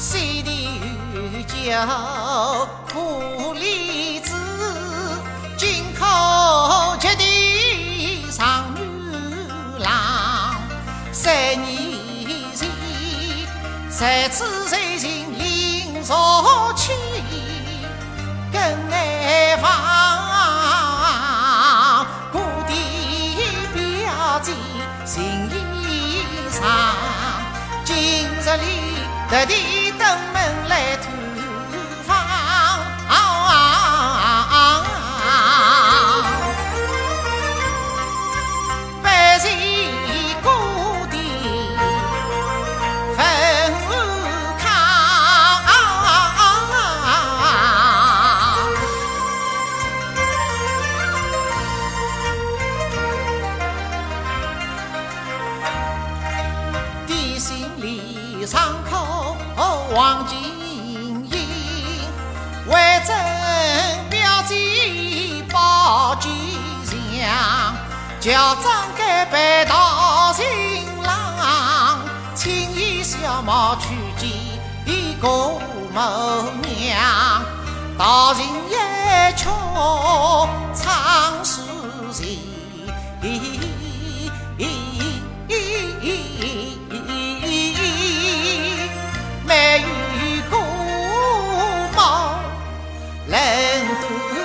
西地有酒苦荔枝，金口绝地上女郎。三年前，才知才情林若去，更爱房故地表姐心意长，今日里。特地登门来探口望金银，为征表姐报吉祥，叫张盖拜到新郎，亲衣小帽去见姑母娘，大人一曲唱诗情。en tu